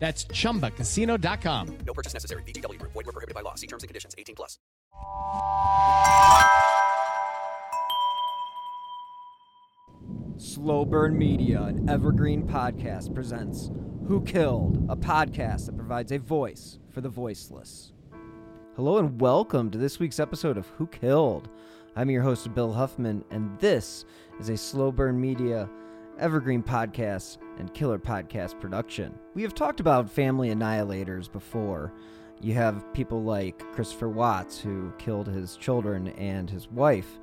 That's chumbacasino.com. No purchase necessary. VGW Group. Void were prohibited by law. See terms and conditions. 18 plus. Slow Burn Media, an evergreen podcast, presents Who Killed, a podcast that provides a voice for the voiceless. Hello and welcome to this week's episode of Who Killed. I'm your host, Bill Huffman, and this is a Slow Burn Media evergreen Podcasts, and killer podcast production. We have talked about family annihilators before. You have people like Christopher Watts, who killed his children and his wife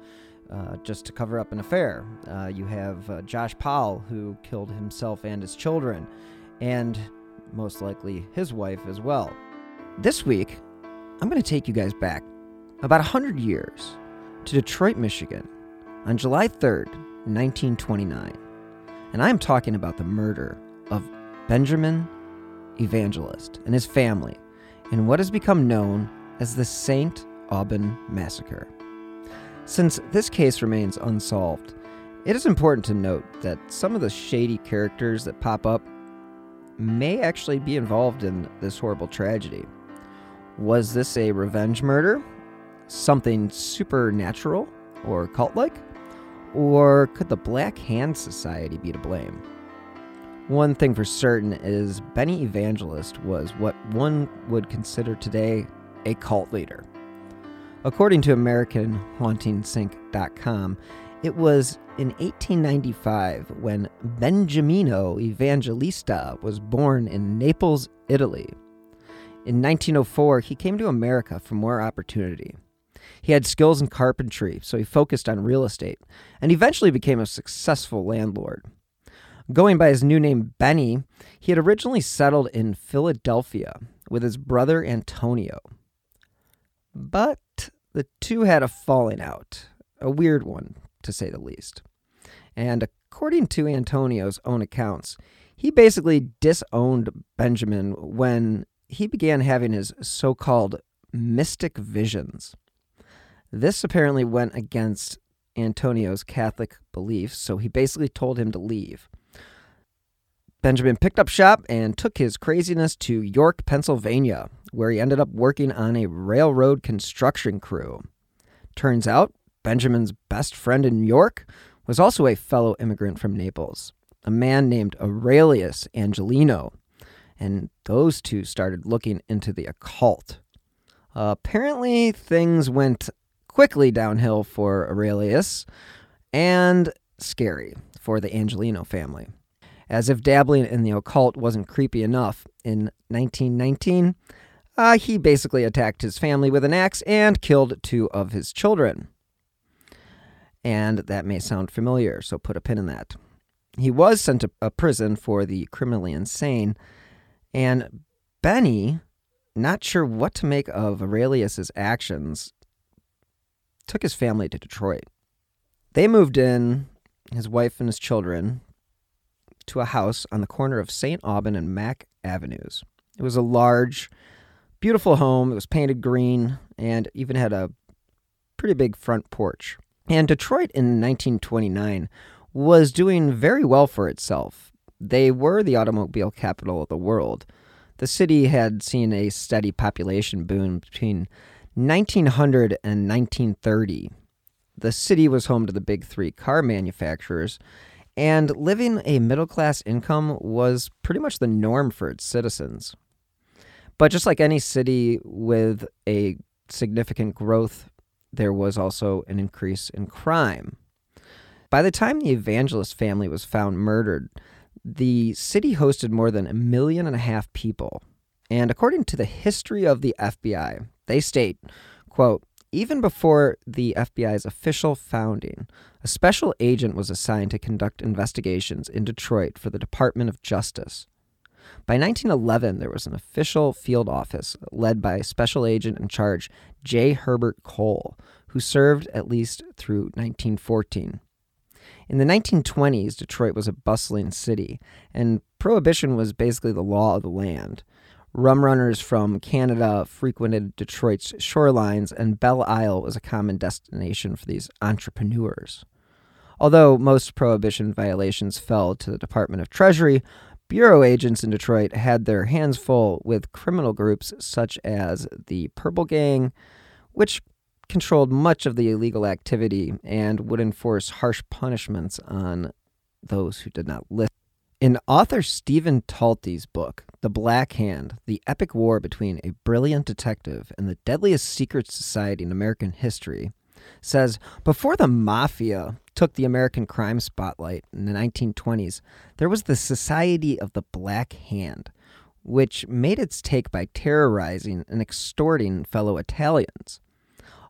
uh, just to cover up an affair. Uh, you have uh, Josh Powell, who killed himself and his children, and most likely his wife as well. This week, I'm going to take you guys back about 100 years to Detroit, Michigan, on July 3rd, 1929. And I'm talking about the murder of Benjamin Evangelist and his family in what has become known as the St. Aubin Massacre. Since this case remains unsolved, it is important to note that some of the shady characters that pop up may actually be involved in this horrible tragedy. Was this a revenge murder? Something supernatural or cult like? Or could the Black Hand Society be to blame? One thing for certain is Benny Evangelist was what one would consider today a cult leader. According to AmericanHauntingsInk.com, it was in 1895 when Benjamino Evangelista was born in Naples, Italy. In 1904, he came to America for more opportunity. He had skills in carpentry, so he focused on real estate and eventually became a successful landlord. Going by his new name Benny, he had originally settled in Philadelphia with his brother Antonio. But the two had a falling out, a weird one, to say the least. And according to Antonio's own accounts, he basically disowned Benjamin when he began having his so called mystic visions. This apparently went against Antonio's Catholic beliefs, so he basically told him to leave. Benjamin picked up shop and took his craziness to York, Pennsylvania, where he ended up working on a railroad construction crew. Turns out, Benjamin's best friend in York was also a fellow immigrant from Naples, a man named Aurelius Angelino, and those two started looking into the occult. Apparently, things went quickly downhill for Aurelius and scary for the Angelino family. As if dabbling in the occult wasn't creepy enough, in 1919, uh, he basically attacked his family with an axe and killed two of his children. And that may sound familiar, so put a pin in that. He was sent to a prison for the criminally insane, and Benny, not sure what to make of Aurelius's actions, took his family to Detroit. They moved in, his wife and his children, to a house on the corner of St. Aubin and Mack Avenues. It was a large, beautiful home. It was painted green and even had a pretty big front porch. And Detroit in 1929 was doing very well for itself. They were the automobile capital of the world. The city had seen a steady population boom between 1900 and 1930. The city was home to the big three car manufacturers, and living a middle class income was pretty much the norm for its citizens. But just like any city with a significant growth, there was also an increase in crime. By the time the evangelist family was found murdered, the city hosted more than a million and a half people. And according to the history of the FBI, they state, quote, even before the FBI's official founding, a special agent was assigned to conduct investigations in Detroit for the Department of Justice. By 1911, there was an official field office led by Special Agent in charge J. Herbert Cole, who served at least through 1914. In the 1920s, Detroit was a bustling city, and prohibition was basically the law of the land. Rum runners from Canada frequented Detroit's shorelines, and Belle Isle was a common destination for these entrepreneurs. Although most prohibition violations fell to the Department of Treasury, bureau agents in Detroit had their hands full with criminal groups such as the Purple Gang, which controlled much of the illegal activity and would enforce harsh punishments on those who did not listen. In author Stephen Talty's book, The Black Hand The Epic War Between a Brilliant Detective and the Deadliest Secret Society in American History, says Before the Mafia took the American crime spotlight in the 1920s, there was the Society of the Black Hand, which made its take by terrorizing and extorting fellow Italians.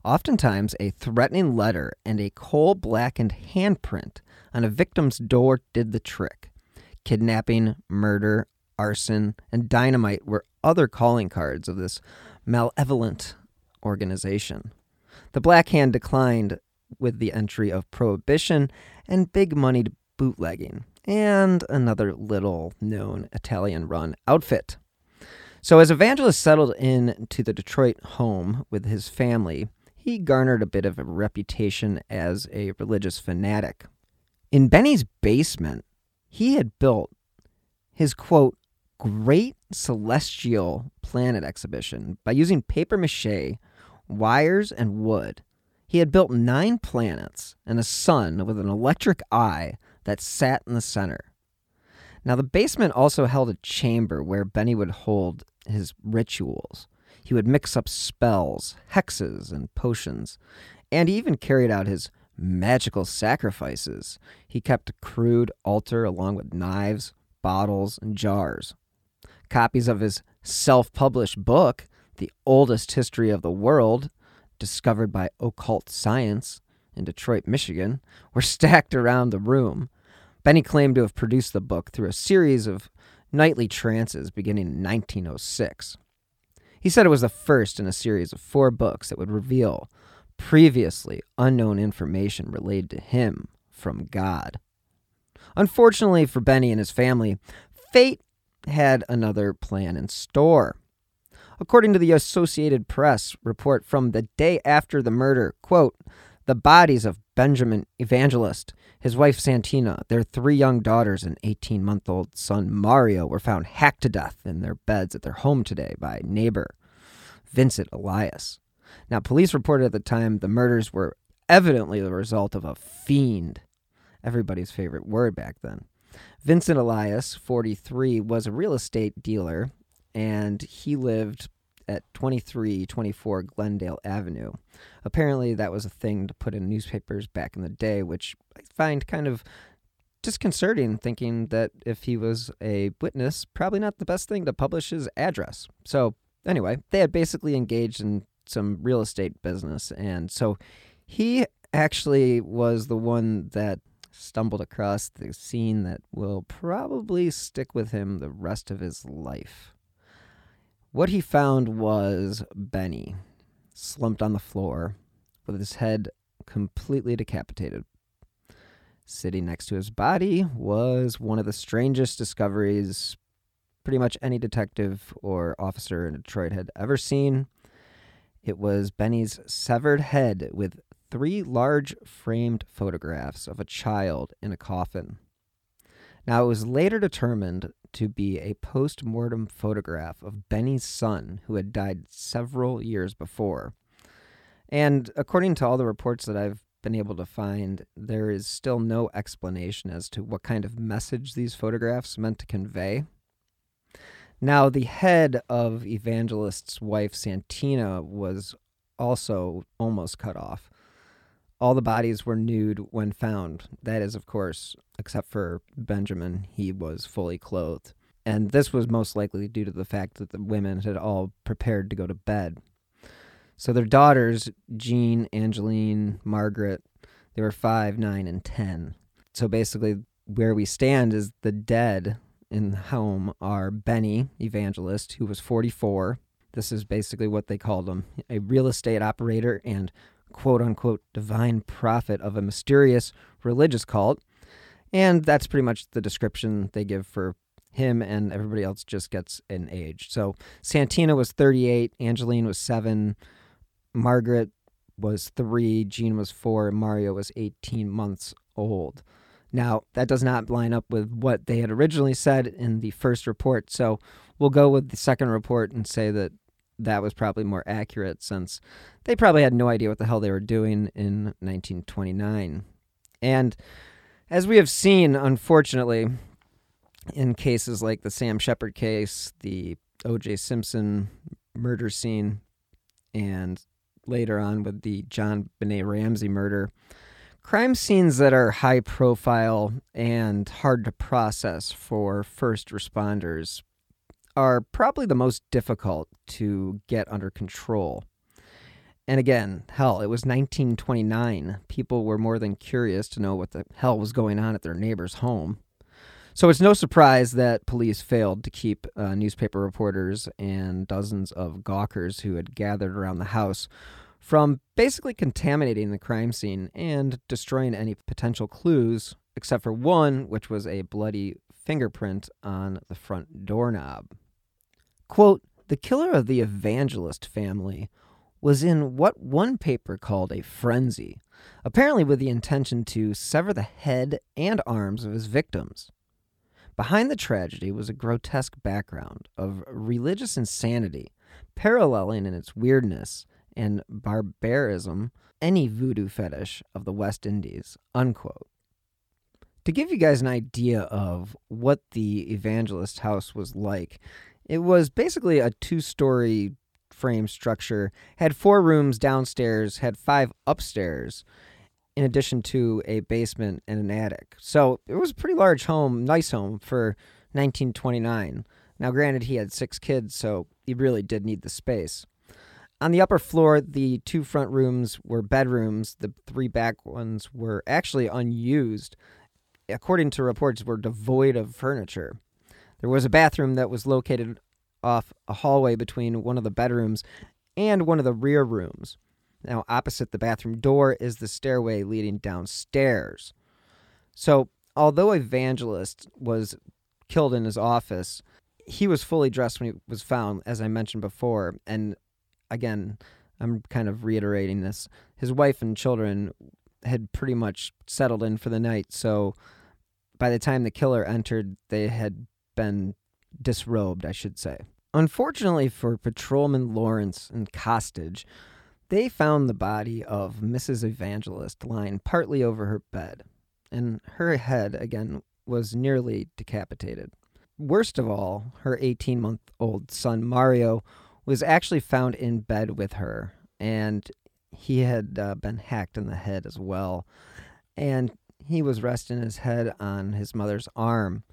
Oftentimes, a threatening letter and a coal blackened handprint on a victim's door did the trick. Kidnapping, murder, arson, and dynamite were other calling cards of this malevolent organization. The Black Hand declined with the entry of prohibition and big moneyed bootlegging, and another little known Italian run outfit. So, as Evangelist settled in to the Detroit home with his family, he garnered a bit of a reputation as a religious fanatic. In Benny's basement, he had built his quote, great celestial planet exhibition by using paper mache, wires, and wood. He had built nine planets and a sun with an electric eye that sat in the center. Now, the basement also held a chamber where Benny would hold his rituals. He would mix up spells, hexes, and potions, and he even carried out his magical sacrifices. He kept a crude altar along with knives, bottles, and jars. Copies of his self published book, The Oldest History of the World, discovered by Occult Science in Detroit, Michigan, were stacked around the room. Benny claimed to have produced the book through a series of nightly trances beginning in 1906. He said it was the first in a series of four books that would reveal previously unknown information related to him from God. Unfortunately for Benny and his family, fate had another plan in store. According to the Associated Press report from the day after the murder, quote, the bodies of Benjamin Evangelist, his wife Santina, their three young daughters, and 18 month old son Mario were found hacked to death in their beds at their home today by neighbor Vincent Elias. Now, police reported at the time the murders were evidently the result of a fiend, everybody's favorite word back then. Vincent Elias, 43, was a real estate dealer and he lived at 2324 Glendale Avenue. Apparently, that was a thing to put in newspapers back in the day, which I find kind of disconcerting, thinking that if he was a witness, probably not the best thing to publish his address. So, anyway, they had basically engaged in some real estate business. And so he actually was the one that stumbled across the scene that will probably stick with him the rest of his life. What he found was Benny slumped on the floor with his head completely decapitated. Sitting next to his body was one of the strangest discoveries pretty much any detective or officer in Detroit had ever seen. It was Benny's severed head with three large framed photographs of a child in a coffin. Now, it was later determined to be a post mortem photograph of Benny's son, who had died several years before. And according to all the reports that I've been able to find, there is still no explanation as to what kind of message these photographs meant to convey. Now, the head of Evangelist's wife, Santina, was also almost cut off. All the bodies were nude when found. That is, of course, except for Benjamin, he was fully clothed. And this was most likely due to the fact that the women had all prepared to go to bed. So their daughters, Jean, Angeline, Margaret, they were five, nine, and ten. So basically, where we stand is the dead in the home are Benny Evangelist, who was 44. This is basically what they called him a real estate operator and quote unquote divine prophet of a mysterious religious cult. And that's pretty much the description they give for him, and everybody else just gets an age. So Santina was 38, Angeline was 7, Margaret was 3, Jean was 4, and Mario was 18 months old. Now, that does not line up with what they had originally said in the first report, so we'll go with the second report and say that that was probably more accurate since they probably had no idea what the hell they were doing in 1929. And as we have seen, unfortunately, in cases like the Sam Shepard case, the O.J. Simpson murder scene, and later on with the JonBenét Ramsey murder, crime scenes that are high profile and hard to process for first responders are probably the most difficult to get under control. And again, hell, it was 1929. People were more than curious to know what the hell was going on at their neighbor's home. So it's no surprise that police failed to keep uh, newspaper reporters and dozens of gawkers who had gathered around the house from basically contaminating the crime scene and destroying any potential clues, except for one, which was a bloody fingerprint on the front doorknob. Quote, the killer of the evangelist family was in what one paper called a frenzy, apparently with the intention to sever the head and arms of his victims. Behind the tragedy was a grotesque background of religious insanity, paralleling in its weirdness and barbarism any voodoo fetish of the West Indies. Unquote. To give you guys an idea of what the evangelist house was like, it was basically a two story frame structure, had four rooms downstairs, had five upstairs, in addition to a basement and an attic. So it was a pretty large home, nice home for 1929. Now, granted, he had six kids, so he really did need the space. On the upper floor, the two front rooms were bedrooms. The three back ones were actually unused. According to reports, were devoid of furniture. There was a bathroom that was located off a hallway between one of the bedrooms and one of the rear rooms. Now, opposite the bathroom door is the stairway leading downstairs. So, although Evangelist was killed in his office, he was fully dressed when he was found, as I mentioned before. And again, I'm kind of reiterating this. His wife and children had pretty much settled in for the night. So, by the time the killer entered, they had been disrobed, I should say. Unfortunately for Patrolman Lawrence and Costage, they found the body of Mrs. Evangelist lying partly over her bed, and her head, again, was nearly decapitated. Worst of all, her 18 month old son Mario was actually found in bed with her, and he had uh, been hacked in the head as well. And he was resting his head on his mother's arm.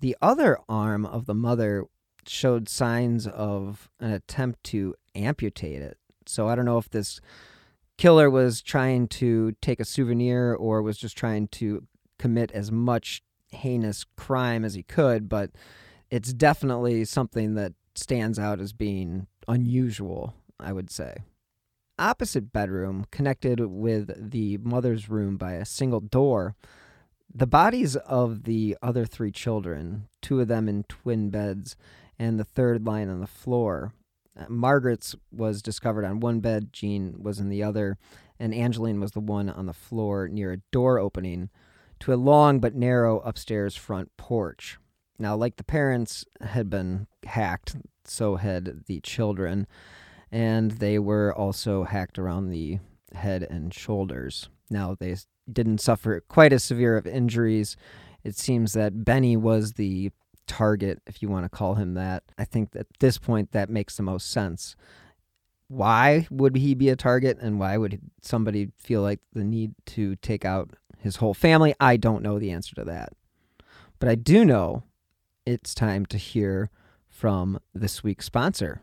The other arm of the mother showed signs of an attempt to amputate it. So I don't know if this killer was trying to take a souvenir or was just trying to commit as much heinous crime as he could, but it's definitely something that stands out as being unusual, I would say. Opposite bedroom, connected with the mother's room by a single door, the bodies of the other three children, two of them in twin beds, and the third lying on the floor. Uh, Margaret's was discovered on one bed, Jean was in the other, and Angeline was the one on the floor near a door opening to a long but narrow upstairs front porch. Now, like the parents had been hacked, so had the children, and they were also hacked around the head and shoulders. Now, they didn't suffer quite as severe of injuries. It seems that Benny was the target, if you want to call him that. I think at this point that makes the most sense. Why would he be a target and why would somebody feel like the need to take out his whole family? I don't know the answer to that. But I do know it's time to hear from this week's sponsor.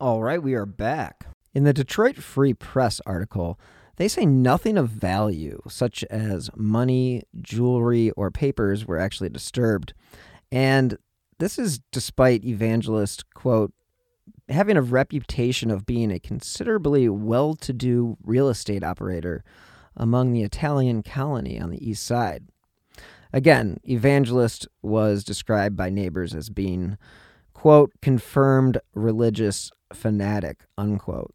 All right, we are back. In the Detroit Free Press article, they say nothing of value, such as money, jewelry, or papers, were actually disturbed. And this is despite Evangelist, quote, having a reputation of being a considerably well to do real estate operator among the Italian colony on the east side. Again, Evangelist was described by neighbors as being, quote, confirmed religious fanatic, unquote.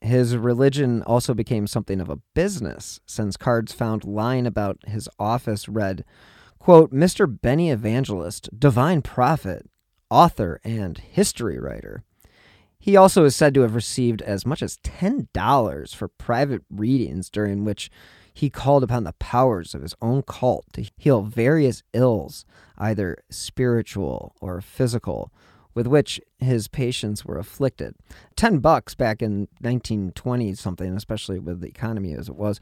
His religion also became something of a business, since cards found lying about his office read, quote, Mr. Benny Evangelist, divine prophet, author, and history writer. He also is said to have received as much as $10 for private readings during which he called upon the powers of his own cult to heal various ills, either spiritual or physical, with which his patients were afflicted. 10 bucks back in 1920 something, especially with the economy as it was,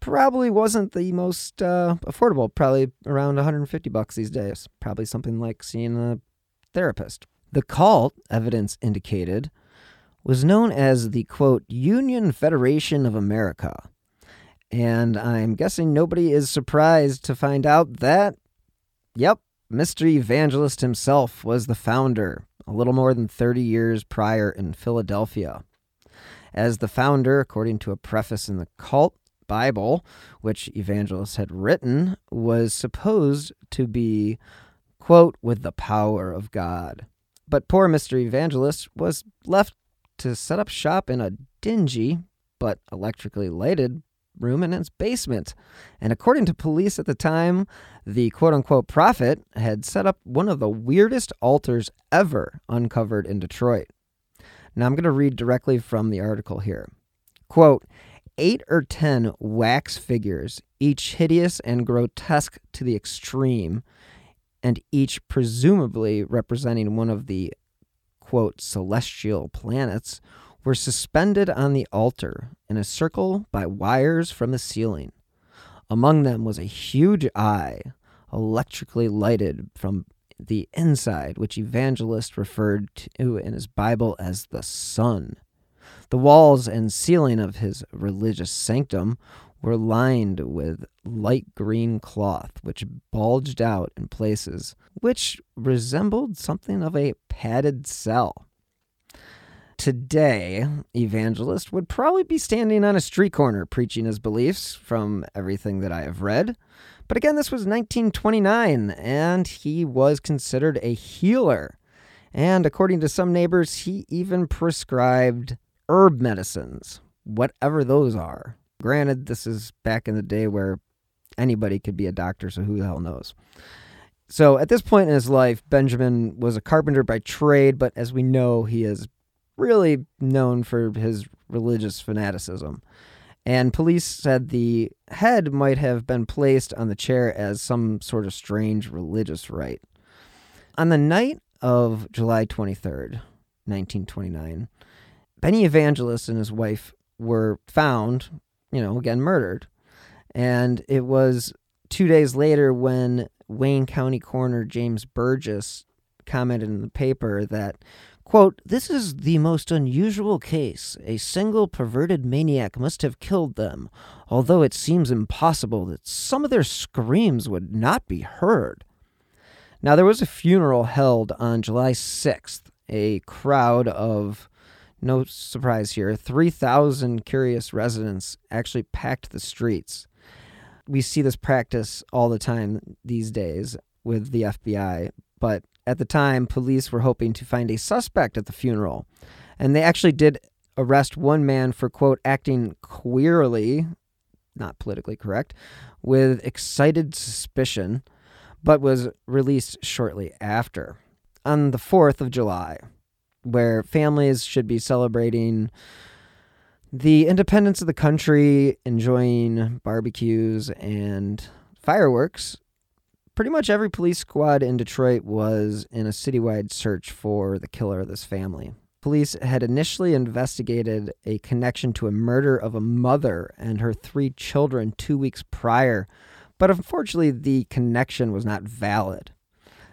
probably wasn't the most uh, affordable, probably around 150 bucks these days. Probably something like seeing a therapist. The cult, evidence indicated, was known as the quote Union Federation of America. And I'm guessing nobody is surprised to find out that, yep, Mr. Evangelist himself was the founder a little more than 30 years prior in Philadelphia. As the founder, according to a preface in the cult Bible, which Evangelist had written, was supposed to be, quote, with the power of God. But poor Mr. Evangelist was left to set up shop in a dingy but electrically lighted room in his basement. And according to police at the time, the quote unquote prophet had set up one of the weirdest altars ever uncovered in Detroit. Now I'm going to read directly from the article here. Quote, eight or ten wax figures, each hideous and grotesque to the extreme, and each presumably representing one of the quote celestial planets, were suspended on the altar in a circle by wires from the ceiling. Among them was a huge eye, electrically lighted from the inside, which Evangelist referred to in his Bible as the sun. The walls and ceiling of his religious sanctum were lined with light green cloth, which bulged out in places which resembled something of a padded cell today, evangelist would probably be standing on a street corner preaching his beliefs from everything that I have read. But again, this was 1929, and he was considered a healer. And according to some neighbors, he even prescribed herb medicines, whatever those are. Granted, this is back in the day where anybody could be a doctor, so who the hell knows? So at this point in his life, Benjamin was a carpenter by trade, but as we know, he is really known for his religious fanaticism. And police said the head might have been placed on the chair as some sort of strange religious rite. On the night of July 23rd, 1929, Benny Evangelist and his wife were found, you know, again murdered. And it was two days later when Wayne County Coroner James Burgess commented in the paper that Quote, This is the most unusual case. A single perverted maniac must have killed them, although it seems impossible that some of their screams would not be heard. Now, there was a funeral held on July 6th. A crowd of, no surprise here, 3,000 curious residents actually packed the streets. We see this practice all the time these days with the FBI, but at the time, police were hoping to find a suspect at the funeral. And they actually did arrest one man for, quote, acting queerly, not politically correct, with excited suspicion, but was released shortly after. On the 4th of July, where families should be celebrating the independence of the country, enjoying barbecues and fireworks, pretty much every police squad in Detroit was in a citywide search for the killer of this family. Police had initially investigated a connection to a murder of a mother and her three children two weeks prior, but unfortunately, the connection was not valid.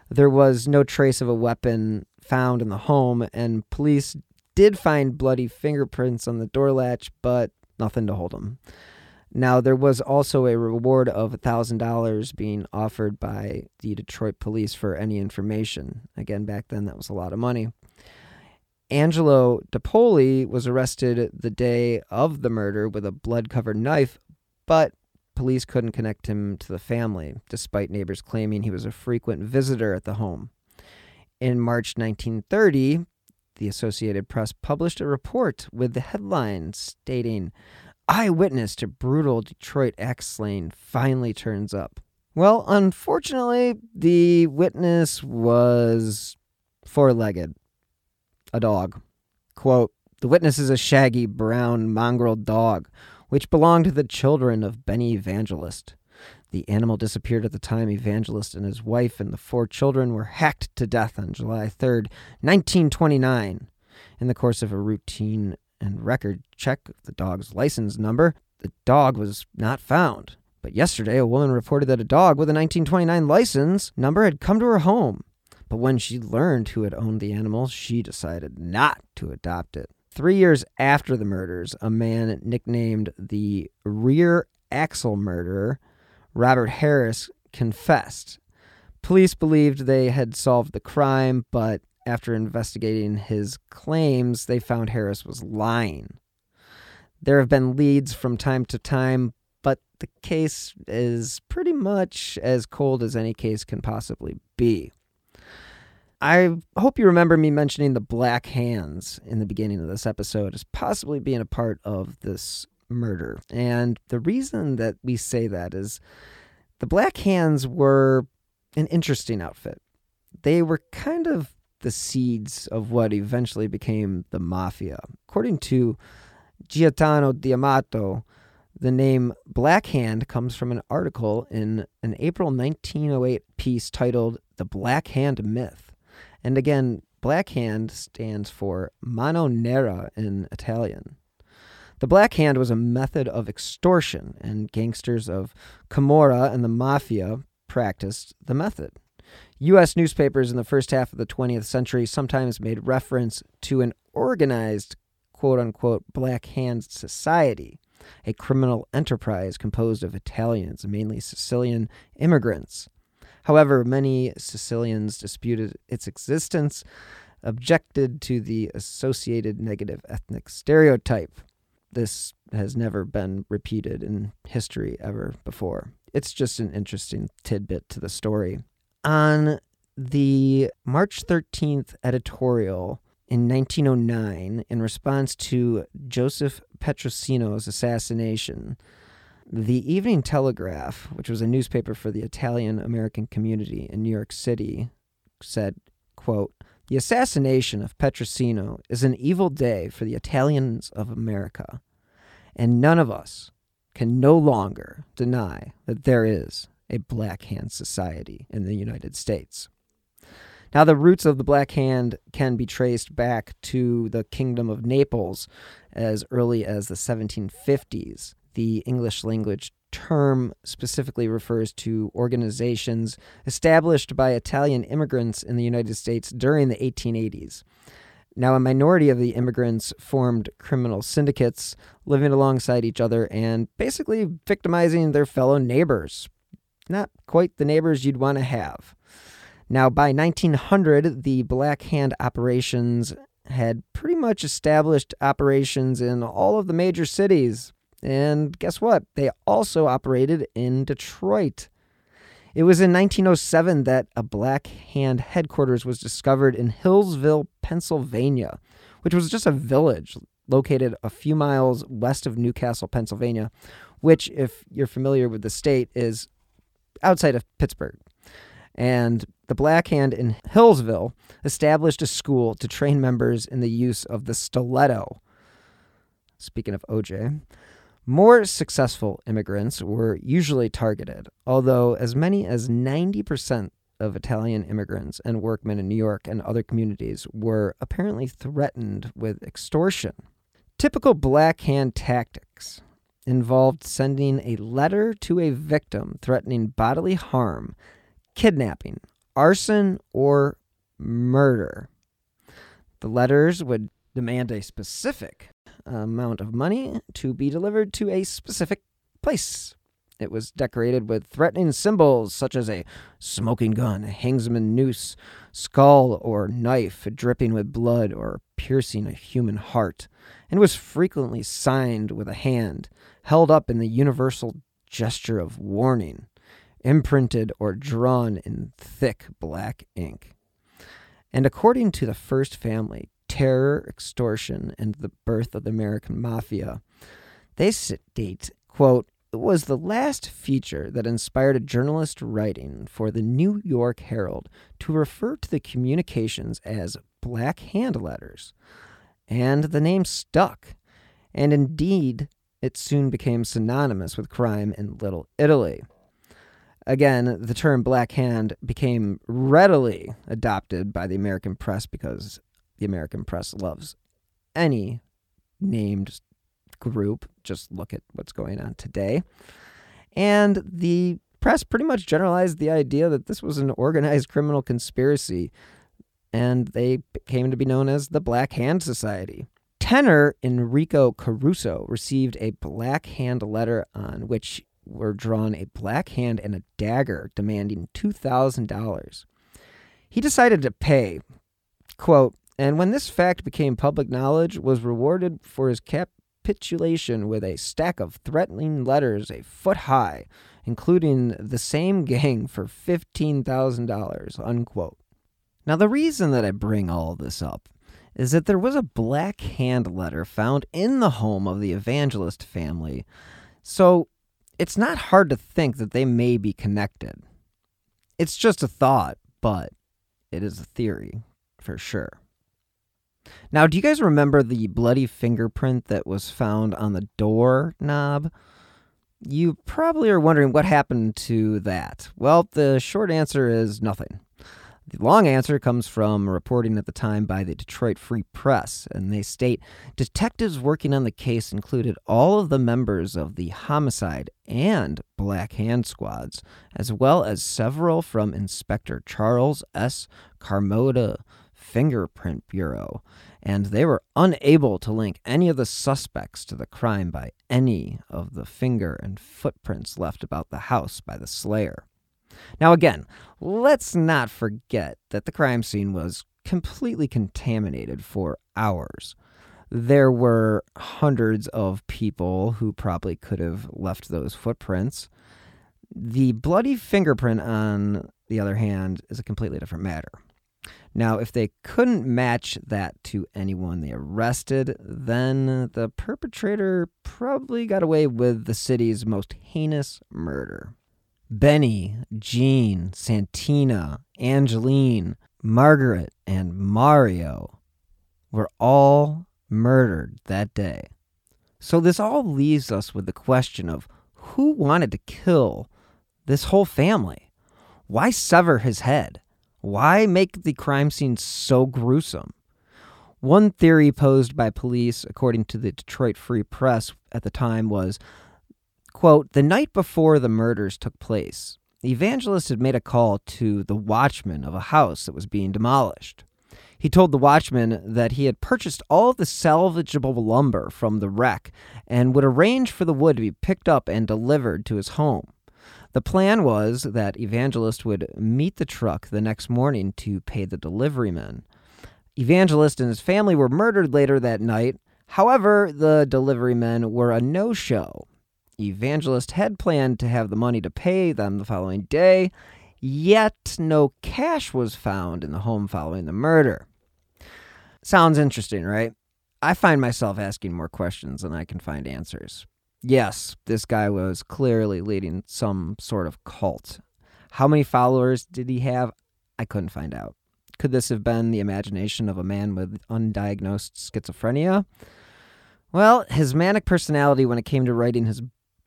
There was no trace of a weapon found in the home, and police did find bloody fingerprints on the door latch, but nothing to hold them. Now, there was also a reward of $1,000 being offered by the Detroit police for any information. Again, back then, that was a lot of money. Angelo DePoli was arrested the day of the murder with a blood covered knife, but police couldn't connect him to the family, despite neighbors claiming he was a frequent visitor at the home. In March 1930, the Associated Press published a report with the headline stating, Eyewitness to brutal Detroit axe slaying finally turns up. Well, unfortunately, the witness was four legged, a dog. Quote, the witness is a shaggy brown mongrel dog, which belonged to the children of Benny Evangelist. The animal disappeared at the time Evangelist and his wife and the four children were hacked to death on July 3rd, 1929. In the course of a routine and record check of the dog's license number, the dog was not found. But yesterday, a woman reported that a dog with a 1929 license number had come to her home. But when she learned who had owned the animal, she decided not to adopt it. Three years after the murders, a man nicknamed the Rear Axle Murderer, Robert Harris, confessed. Police believed they had solved the crime, but after investigating his claims, they found Harris was lying. There have been leads from time to time, but the case is pretty much as cold as any case can possibly be. I hope you remember me mentioning the Black Hands in the beginning of this episode as possibly being a part of this murder. And the reason that we say that is the Black Hands were an interesting outfit. They were kind of the seeds of what eventually became the mafia. According to Gaetano D'Amato, the name Black Hand comes from an article in an April 1908 piece titled The Black Hand Myth. And again, Black Hand stands for mano nera in Italian. The Black Hand was a method of extortion, and gangsters of Camorra and the Mafia practiced the method. U.S. newspapers in the first half of the 20th century sometimes made reference to an organized, quote unquote, Black Hand Society, a criminal enterprise composed of Italians, mainly Sicilian immigrants. However, many Sicilians disputed its existence, objected to the associated negative ethnic stereotype. This has never been repeated in history ever before. It's just an interesting tidbit to the story. On the March 13th editorial in 1909, in response to Joseph Petrosino's assassination, the Evening Telegraph, which was a newspaper for the Italian American community in New York City, said, quote, The assassination of Petrosino is an evil day for the Italians of America, and none of us can no longer deny that there is a Black Hand Society in the United States. Now, the roots of the Black Hand can be traced back to the Kingdom of Naples as early as the 1750s the English language term specifically refers to organizations established by Italian immigrants in the United States during the 1880s. Now, a minority of the immigrants formed criminal syndicates, living alongside each other and basically victimizing their fellow neighbors. Not quite the neighbors you'd want to have. Now, by 1900, the Black Hand operations had pretty much established operations in all of the major cities and guess what? They also operated in Detroit. It was in 1907 that a Black Hand headquarters was discovered in Hillsville, Pennsylvania, which was just a village located a few miles west of New Castle, Pennsylvania, which, if you're familiar with the state, is outside of Pittsburgh. And the Black Hand in Hillsville established a school to train members in the use of the stiletto. Speaking of OJ, More successful immigrants were usually targeted, although as many as 90% of Italian immigrants and workmen in New York and other communities were apparently threatened with extortion. Typical Black Hand tactics involved sending a letter to a victim threatening bodily harm, kidnapping, arson, or murder. The letters would demand a specific amount of money to be delivered to a specific place. It was decorated with threatening symbols such as a smoking gun, a hangsman noose, skull or knife dripping with blood or piercing a human heart, and was frequently signed with a hand held up in the universal gesture of warning, imprinted or drawn in thick black ink. And according to the first family, terror, extortion, and the birth of the American mafia, they state, quote, was the last feature that inspired a journalist writing for the New York Herald to refer to the communications as black hand letters. And the name stuck. And indeed, it soon became synonymous with crime in Little Italy. Again, the term black hand became readily adopted by the American press because the American press loves any named group. Just look at what's going on today. And the press pretty much generalized the idea that this was an organized criminal conspiracy, and they came to be known as the Black Hand Society. Tenor Enrico Caruso received a black hand letter on which were drawn a black hand and a dagger demanding $2,000. He decided to pay, quote, and when this fact became public knowledge, was rewarded for his capitulation with a stack of threatening letters a foot high, including the same gang for $15,000, unquote. Now, the reason that I bring all this up is that there was a black hand letter found in the home of the evangelist family. So it's not hard to think that they may be connected. It's just a thought, but it is a theory for sure. Now, do you guys remember the bloody fingerprint that was found on the door knob? You probably are wondering what happened to that. Well, the short answer is nothing. The long answer comes from reporting at the time by the Detroit Free Press, and they state detectives working on the case included all of the members of the homicide and Black Hand squads, as well as several from Inspector Charles S. Carmota Fingerprint Bureau, and they were unable to link any of the suspects to the crime by any of the finger and footprints left about the house by the slayer. Now, again, let's not forget that the crime scene was completely contaminated for hours. There were hundreds of people who probably could have left those footprints. The bloody fingerprint, on the other hand, is a completely different matter. Now, if they couldn't match that to anyone they arrested, then the perpetrator probably got away with the city's most heinous murder. Benny, Jean, Santina, Angeline, Margaret, and Mario were all murdered that day. So this all leaves us with the question of who wanted to kill this whole family? Why sever his head? Why make the crime scene so gruesome? One theory posed by police, according to the Detroit Free Press at the time, was Quote, the night before the murders took place, the evangelist had made a call to the watchman of a house that was being demolished. He told the watchman that he had purchased all the salvageable lumber from the wreck and would arrange for the wood to be picked up and delivered to his home. The plan was that Evangelist would meet the truck the next morning to pay the deliveryman. Evangelist and his family were murdered later that night. However, the deliverymen were a no show Evangelist had planned to have the money to pay them the following day, yet no cash was found in the home following the murder. Sounds interesting, right? I find myself asking more questions than I can find answers. Yes, this guy was clearly leading some sort of cult. How many followers did he have? I couldn't find out. Could this have been the imagination of a man with undiagnosed schizophrenia? Well, his manic personality when it came to writing his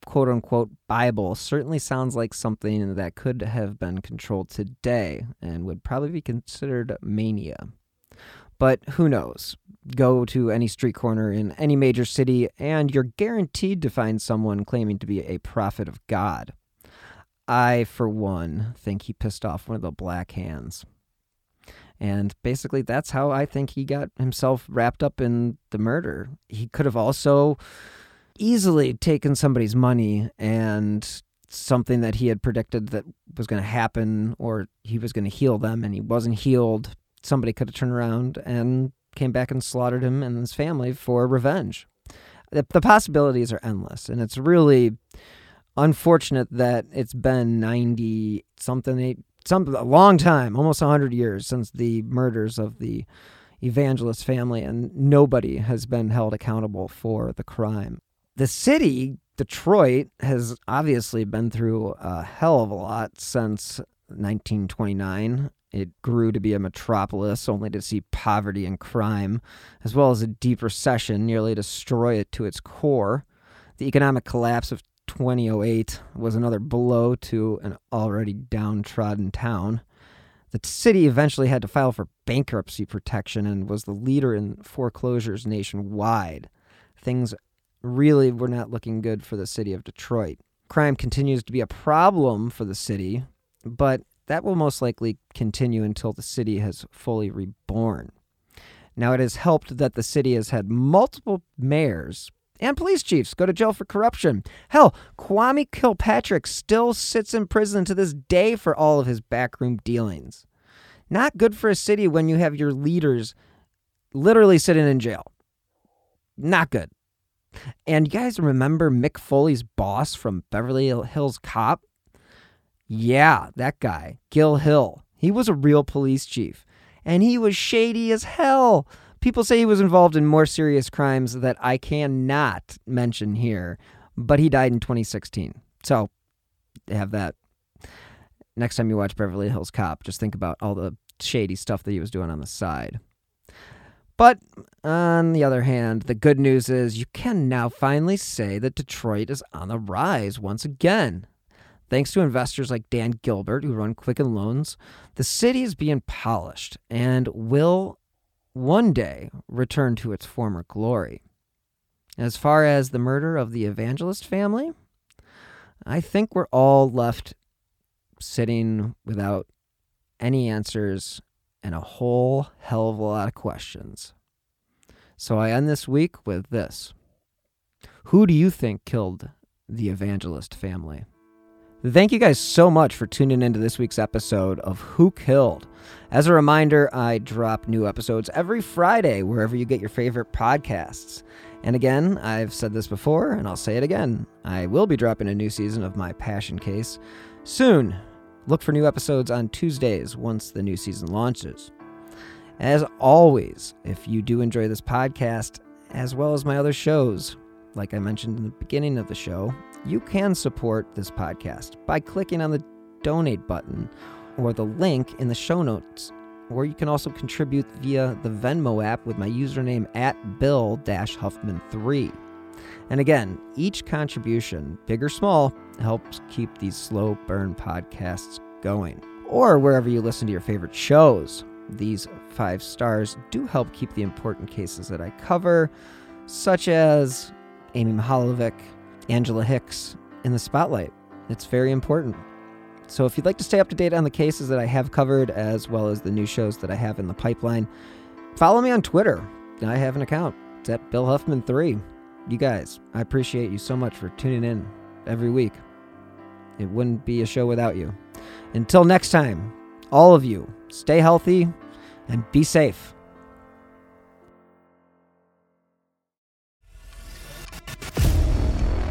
quote unquote Bible certainly sounds like something that could have been controlled today and would probably be considered mania. But who knows? Go to any street corner in any major city, and you're guaranteed to find someone claiming to be a prophet of God. I, for one, think he pissed off one of the Black Hands. And basically, that's how I think he got himself wrapped up in the murder. He could have also easily taken somebody's money and something that he had predicted that was going to happen or he was going to heal them and he wasn't healed. Somebody could have turned around and came back and slaughtered him and his family for revenge. The, the possibilities are endless, and it's really unfortunate that it's been 90 something some a long time, almost 100 years since the murders of the evangelist family and nobody has been held accountable for the crime. The city, Detroit, has obviously been through a hell of a lot since 1929. It grew to be a metropolis only to see poverty and crime, as well as a deep recession nearly destroy it to its core. The economic collapse of 2008 was another blow to an already downtrodden town. The city eventually had to file for bankruptcy protection and was the leader in foreclosures nationwide. Things really were not looking good for the city of Detroit. Crime continues to be a problem for the city, but that will most likely continue until the city has fully reborn. Now, it has helped that the city has had multiple mayors and police chiefs go to jail for corruption. Hell, Kwame Kilpatrick still sits in prison to this day for all of his backroom dealings. Not good for a city when you have your leaders literally sitting in jail. Not good. And you guys remember Mick Foley's boss from Beverly Hills Cop? Yeah, that guy, Gil Hill. He was a real police chief. And he was shady as hell. People say he was involved in more serious crimes that I cannot mention here, but he died in 2016. So have that. Next time you watch Beverly Hills Cop, just think about all the shady stuff that he was doing on the side. But on the other hand, the good news is you can now finally say that Detroit is on the rise once again. Thanks to investors like Dan Gilbert, who run Quicken Loans, the city is being polished and will one day return to its former glory. As far as the murder of the evangelist family, I think we're all left sitting without any answers and a whole hell of a lot of questions. So I end this week with this Who do you think killed the evangelist family? Thank you guys so much for tuning into this week's episode of Who Killed. As a reminder, I drop new episodes every Friday wherever you get your favorite podcasts. And again, I've said this before and I'll say it again. I will be dropping a new season of My Passion Case soon. Look for new episodes on Tuesdays once the new season launches. As always, if you do enjoy this podcast, as well as my other shows, like I mentioned in the beginning of the show, you can support this podcast by clicking on the donate button or the link in the show notes. Or you can also contribute via the Venmo app with my username at Bill Huffman3. And again, each contribution, big or small, helps keep these slow burn podcasts going. Or wherever you listen to your favorite shows. These five stars do help keep the important cases that I cover, such as Amy Mihaljevic, Angela Hicks in the spotlight. It's very important. So if you'd like to stay up to date on the cases that I have covered, as well as the new shows that I have in the pipeline, follow me on Twitter. I have an account. It's at Bill Huffman3. You guys, I appreciate you so much for tuning in every week. It wouldn't be a show without you. Until next time, all of you, stay healthy and be safe.